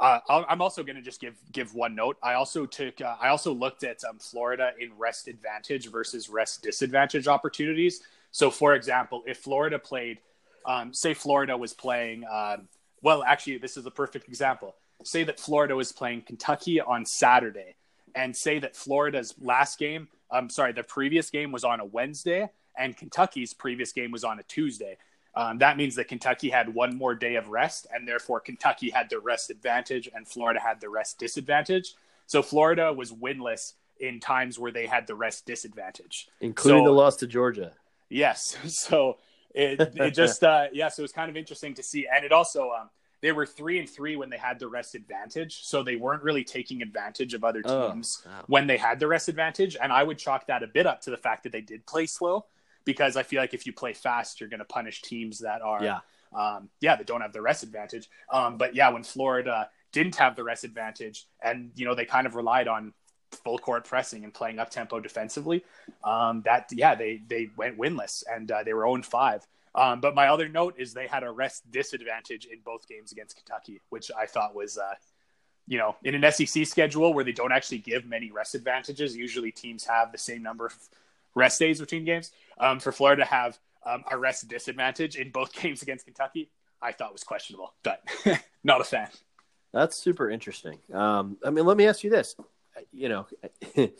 uh, I'm also going to just give give one note. I also took uh, I also looked at um, Florida in rest advantage versus rest disadvantage opportunities. So, for example, if Florida played, um, say Florida was playing, um, well, actually, this is a perfect example. Say that Florida was playing Kentucky on Saturday, and say that Florida's last game, I'm sorry, the previous game was on a Wednesday, and Kentucky's previous game was on a Tuesday. Um, that means that Kentucky had one more day of rest, and therefore Kentucky had the rest advantage, and Florida had the rest disadvantage. So Florida was winless in times where they had the rest disadvantage, including so, the loss to Georgia. Yes, so it it just uh, yeah, so it was kind of interesting to see, and it also um, they were three and three when they had the rest advantage, so they weren't really taking advantage of other oh, teams oh, wow. when they had the rest advantage, and I would chalk that a bit up to the fact that they did play slow because I feel like if you play fast, you're going to punish teams that are, yeah, um, yeah, that don't have the rest advantage. Um, but yeah, when Florida didn't have the rest advantage, and you know they kind of relied on full court pressing and playing up tempo defensively, um, that yeah, they they went winless and uh, they were 0 5. Um, but my other note is they had a rest disadvantage in both games against Kentucky, which I thought was, uh, you know, in an SEC schedule where they don't actually give many rest advantages. Usually teams have the same number of rest days between games um, for Florida to have um, a rest disadvantage in both games against Kentucky, I thought was questionable, but not a fan. That's super interesting. Um, I mean, let me ask you this: you know,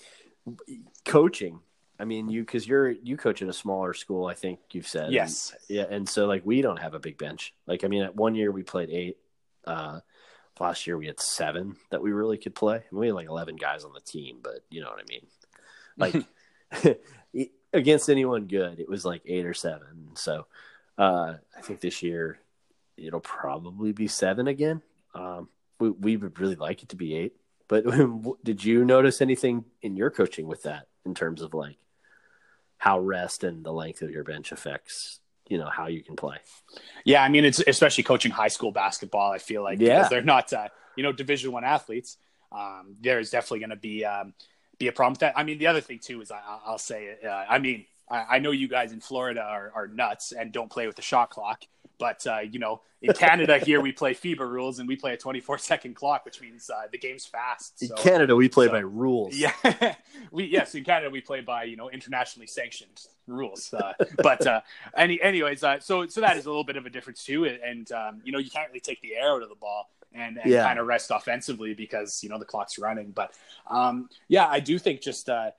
coaching. I mean, you because you're you coach at a smaller school. I think you've said yes, and, yeah. And so, like, we don't have a big bench. Like, I mean, at one year we played eight. Uh, last year we had seven that we really could play. I mean, we had like eleven guys on the team, but you know what I mean. Like, against anyone good, it was like eight or seven. So uh, I think this year it'll probably be seven again. Um, we, we would really like it to be eight. But did you notice anything in your coaching with that in terms of like how rest and the length of your bench affects you know how you can play? Yeah, I mean it's especially coaching high school basketball. I feel like yeah. because they're not uh, you know Division One athletes. Um, there's definitely going to be um, be a problem with that. I mean, the other thing too is I, will say, uh, I mean, I, I, know you guys in Florida are, are, nuts and don't play with the shot clock, but uh, you know, in Canada here we play FIBA rules and we play a 24 second clock, which means uh, the game's fast. So, in Canada we play so, by rules. Yeah, we yes in Canada we play by you know internationally sanctioned rules. Uh, but uh, any anyways, uh, so so that is a little bit of a difference too, and um, you know you can't really take the air out of the ball and, and yeah. kind of rest offensively because you know the clock's running. But um, yeah, I do think just uh,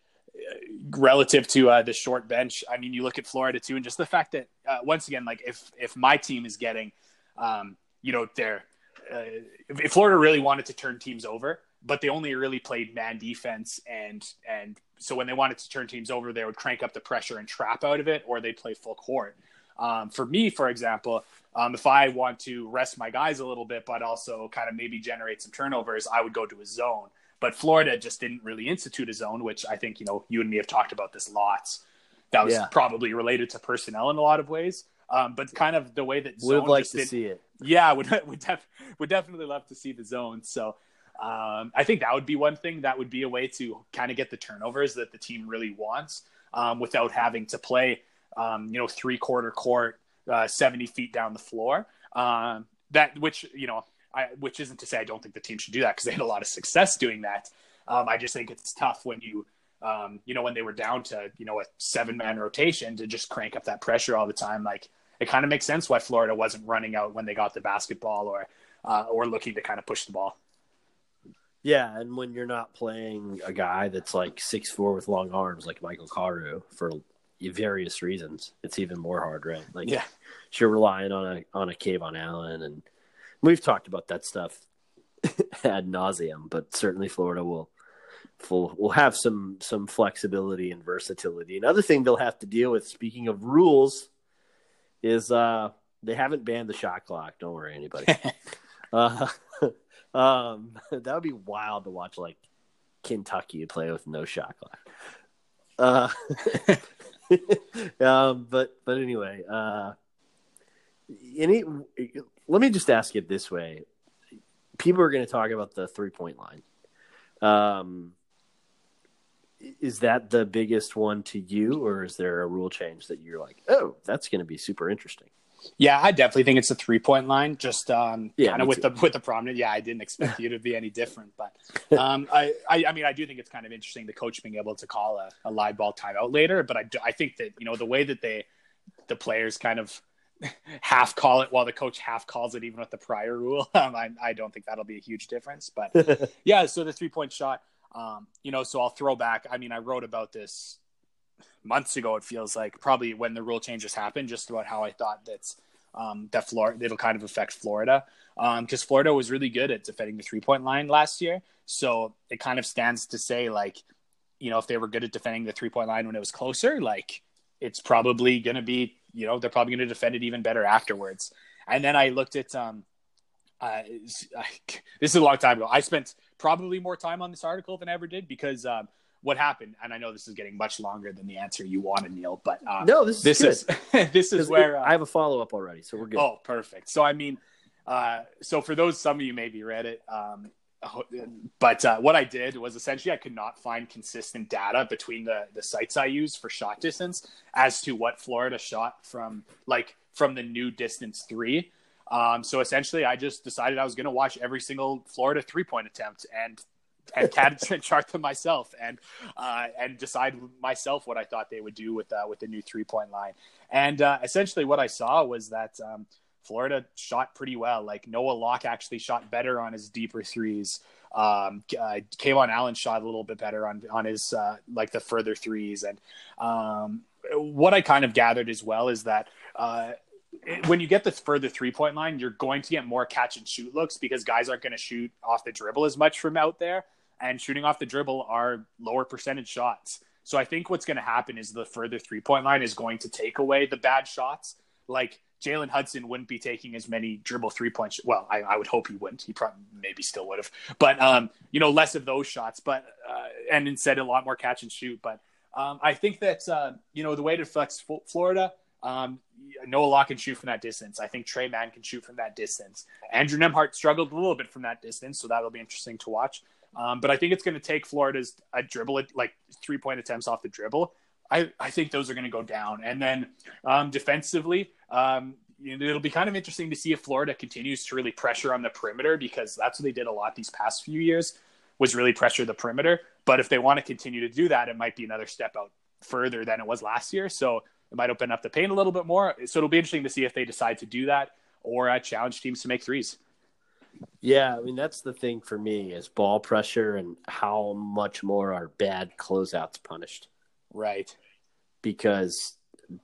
relative to uh, the short bench. I mean, you look at Florida too, and just the fact that uh, once again, like if if my team is getting, um, you know, their uh, if, Florida really wanted to turn teams over, but they only really played man defense and and so when they wanted to turn teams over, they would crank up the pressure and trap out of it, or they play full court. Um, for me, for example, um, if I want to rest my guys a little bit, but also kind of maybe generate some turnovers, I would go to a zone. But Florida just didn't really institute a zone, which I think you know you and me have talked about this lots. That was yeah. probably related to personnel in a lot of ways. Um, but kind of the way that zone would like to did, see it. Yeah, would would, def- would definitely love to see the zone. So um, I think that would be one thing. That would be a way to kind of get the turnovers that the team really wants um, without having to play, um, you know, three quarter court uh, 70 feet down the floor. Um, that which you know, I, which isn't to say I don't think the team should do that because they had a lot of success doing that. Um, I just think it's tough when you, um, you know, when they were down to you know a seven man rotation to just crank up that pressure all the time. Like it kind of makes sense why Florida wasn't running out when they got the basketball or uh, or looking to kind of push the ball. Yeah, and when you're not playing a guy that's like six four with long arms like Michael Carew for various reasons, it's even more hard, right? Like, yeah, you're relying on a on a KeVaughn Allen, and we've talked about that stuff ad nauseum. But certainly, Florida will will will have some some flexibility and versatility. Another thing they'll have to deal with, speaking of rules, is uh they haven't banned the shot clock. Don't worry, anybody. uh, um, that would be wild to watch, like Kentucky play with no shot clock. Uh, um, but but anyway, uh, any. Let me just ask it this way: people are going to talk about the three point line. Um, is that the biggest one to you, or is there a rule change that you're like, oh, that's going to be super interesting? Yeah, I definitely think it's a three point line. Just um, Yeah, kind of with too. the with the prominent. Yeah, I didn't expect you to be any different, but um, I, I I mean I do think it's kind of interesting the coach being able to call a, a live ball timeout later. But I do, I think that you know the way that they the players kind of half call it while the coach half calls it even with the prior rule. Um, I I don't think that'll be a huge difference. But yeah, so the three point shot. Um, you know, so I'll throw back. I mean, I wrote about this months ago. It feels like probably when the rule changes happened, just about how I thought that's um, that Florida it'll kind of affect Florida because Florida was really good at defending the three point line last year. So it kind of stands to say like, you know, if they were good at defending the three point line when it was closer, like it's probably going to be, you know, they're probably going to defend it even better afterwards. And then I looked at um, uh, I, this is a long time ago. I spent probably more time on this article than I ever did because um, what happened, and I know this is getting much longer than the answer you wanted, Neil, but um, No, this is this good. is this is where uh, I have a follow up already, so we're good. Oh, perfect. So I mean, uh, so for those some of you maybe read it, um, but uh, what I did was essentially I could not find consistent data between the the sites I used for shot distance as to what Florida shot from like from the new distance three. Um, so essentially, I just decided I was going to watch every single Florida three point attempt and and chart them myself and uh, and decide myself what I thought they would do with uh, with the new three point line. And uh, essentially, what I saw was that um, Florida shot pretty well. Like Noah Locke actually shot better on his deeper threes. Um, uh, KeVaughn Allen shot a little bit better on on his uh, like the further threes. And um, what I kind of gathered as well is that. Uh, when you get the further three point line, you're going to get more catch and shoot looks because guys aren't going to shoot off the dribble as much from out there. And shooting off the dribble are lower percentage shots. So I think what's going to happen is the further three point line is going to take away the bad shots. Like Jalen Hudson wouldn't be taking as many dribble three point. Well, I, I would hope he wouldn't. He probably maybe still would have, but um, you know, less of those shots. But uh, and instead a lot more catch and shoot. But um, I think that uh, you know the way to flex F- Florida. Um, Noah Locke can shoot from that distance. I think Tre Mann can shoot from that distance. Andrew Nembhard struggled a little bit from that distance, so that'll be interesting to watch. Um, but I think it's going to take Florida's a dribble, like three point attempts off the dribble. I, I think those are going to go down. And then um, defensively, um, you know, it'll be kind of interesting to see if Florida continues to really pressure on the perimeter because that's what they did a lot these past few years was really pressure the perimeter. But if they want to continue to do that, it might be another step out further than it was last year. So it might open up the paint a little bit more. So it'll be interesting to see if they decide to do that or uh, challenge teams to make threes. Yeah, I mean that's the thing for me is ball pressure and how much more are bad closeouts punished Right. Because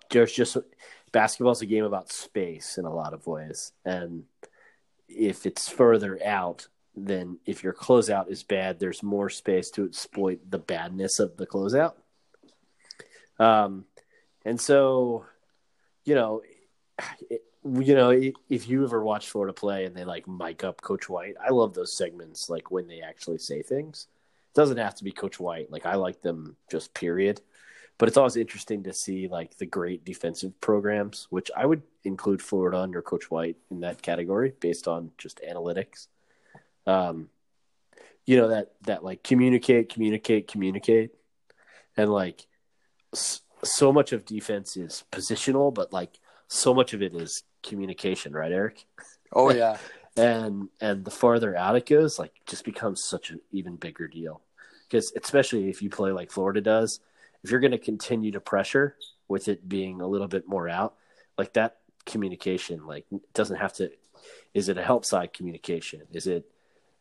there's just basketball's a game about space in a lot of ways, and if it's further out, then if your closeout is bad, there's more space to exploit the badness of the closeout. Um, and so, you know, it, you know, if you ever watch Florida play and they like mic up Coach White, I love those segments. Like when they actually say things, it doesn't have to be Coach White. Like I like them just period. But it's always interesting to see like the great defensive programs, which I would include Florida under Coach White in that category based on just analytics. Um, you know that that like communicate, communicate, communicate, and like so much of defense is positional, but like so much of it is communication, right, Eric? Oh yeah. and and the farther out it goes, like just becomes such an even bigger deal. Because especially if you play like Florida does, if you're going to continue to pressure with it being a little bit more out, like that communication, like doesn't have to. Is it a help side communication? Is it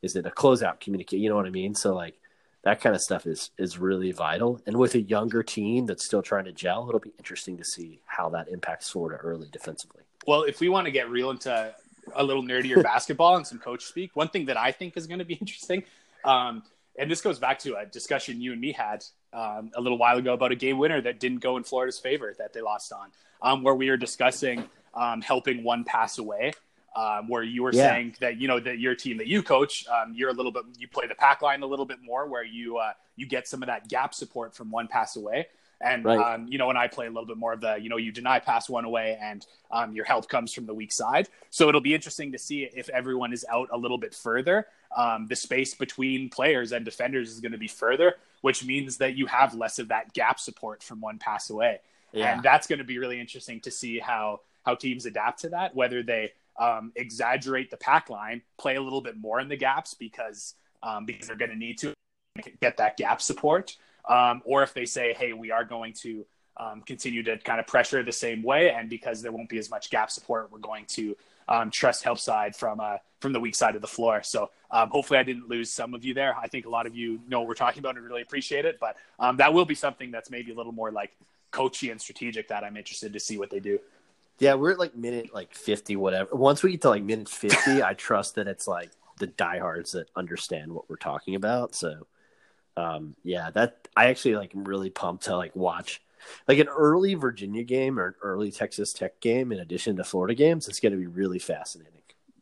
is it a closeout communicate? You know what I mean? So like that kind of stuff is is really vital. And with a younger team that's still trying to gel, it'll be interesting to see how that impacts Florida early defensively. Well, if we want to get real into a little nerdier basketball and some coach speak, one thing that I think is going to be interesting, um, and this goes back to a discussion you and me had um, a little while ago about a game winner that didn't go in Florida's favor that they lost on, um, where we were discussing um, helping one pass away. Um, where you were Yeah. saying that you know that your team that you coach, um, you're a little bit you play the pack line a little bit more, where you uh, you get some of that gap support from one pass away. And Right. um, you know, when I play a little bit more of the, you know, you deny pass one away, and um, your help comes from the weak side. So it'll be interesting to see if everyone is out a little bit further. Um, the space between players and defenders is going to be further, which means that you have less of that gap support from one pass away. Yeah. And that's going to be really interesting to see how how teams adapt to that. Whether they um, exaggerate the pack line, play a little bit more in the gaps because um, because they're going to need to get that gap support, um, or if they say, hey, we are going to um, continue to kind of pressure the same way, and because there won't be as much gap support, we're going to um, trust help side from uh, from the weak side of the floor. So um, hopefully, I didn't lose some of you there. I think a lot of you know what we're talking about and really appreciate it. But um, that will be something that's maybe a little more like coachy and strategic that I'm interested to see what they do. Yeah, we're at like minute like fifty, whatever. Once we get to like minute fifty, I trust that it's like the diehards that understand what we're talking about. So, um, yeah, that I actually like am really pumped to like watch like an early Virginia game or an early Texas Tech game in addition to Florida games. It's going to be really fascinating.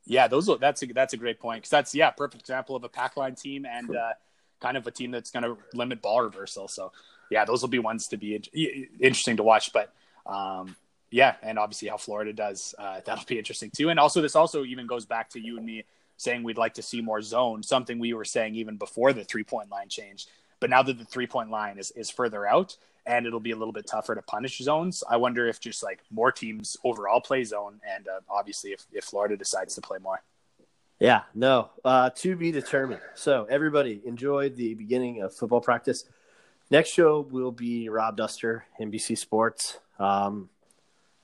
Yeah, those are, that's a, that's a great point because that's yeah perfect example of a pack line team and uh, kind of a team that's going to limit ball reversal. So yeah, those will be ones to be in- interesting to watch. But um, yeah, and obviously how Florida does uh, that'll be interesting too. And also this also even goes back to you and me saying we'd like to see more zone, something we were saying even before the three point line change. But now that the three point line is is further out and it'll be a little bit tougher to punish zones, I wonder if just like more teams overall play zone, and uh, obviously if if Florida decides to play more. Yeah, no, uh, to be determined. So everybody enjoyed the beginning of football practice. Next show will be Rob Dauster, NBC Sports. Um,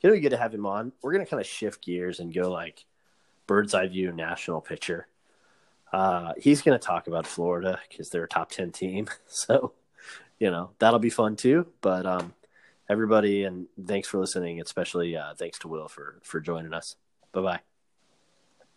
it'll be good to have him on. We're gonna kind of shift gears and go like bird's eye view national picture. Uh, he's gonna talk about Florida because they're a top ten team. So, you know that'll be fun too. But um, everybody, and thanks for listening. Especially uh, thanks to Will for for joining us. Bye bye.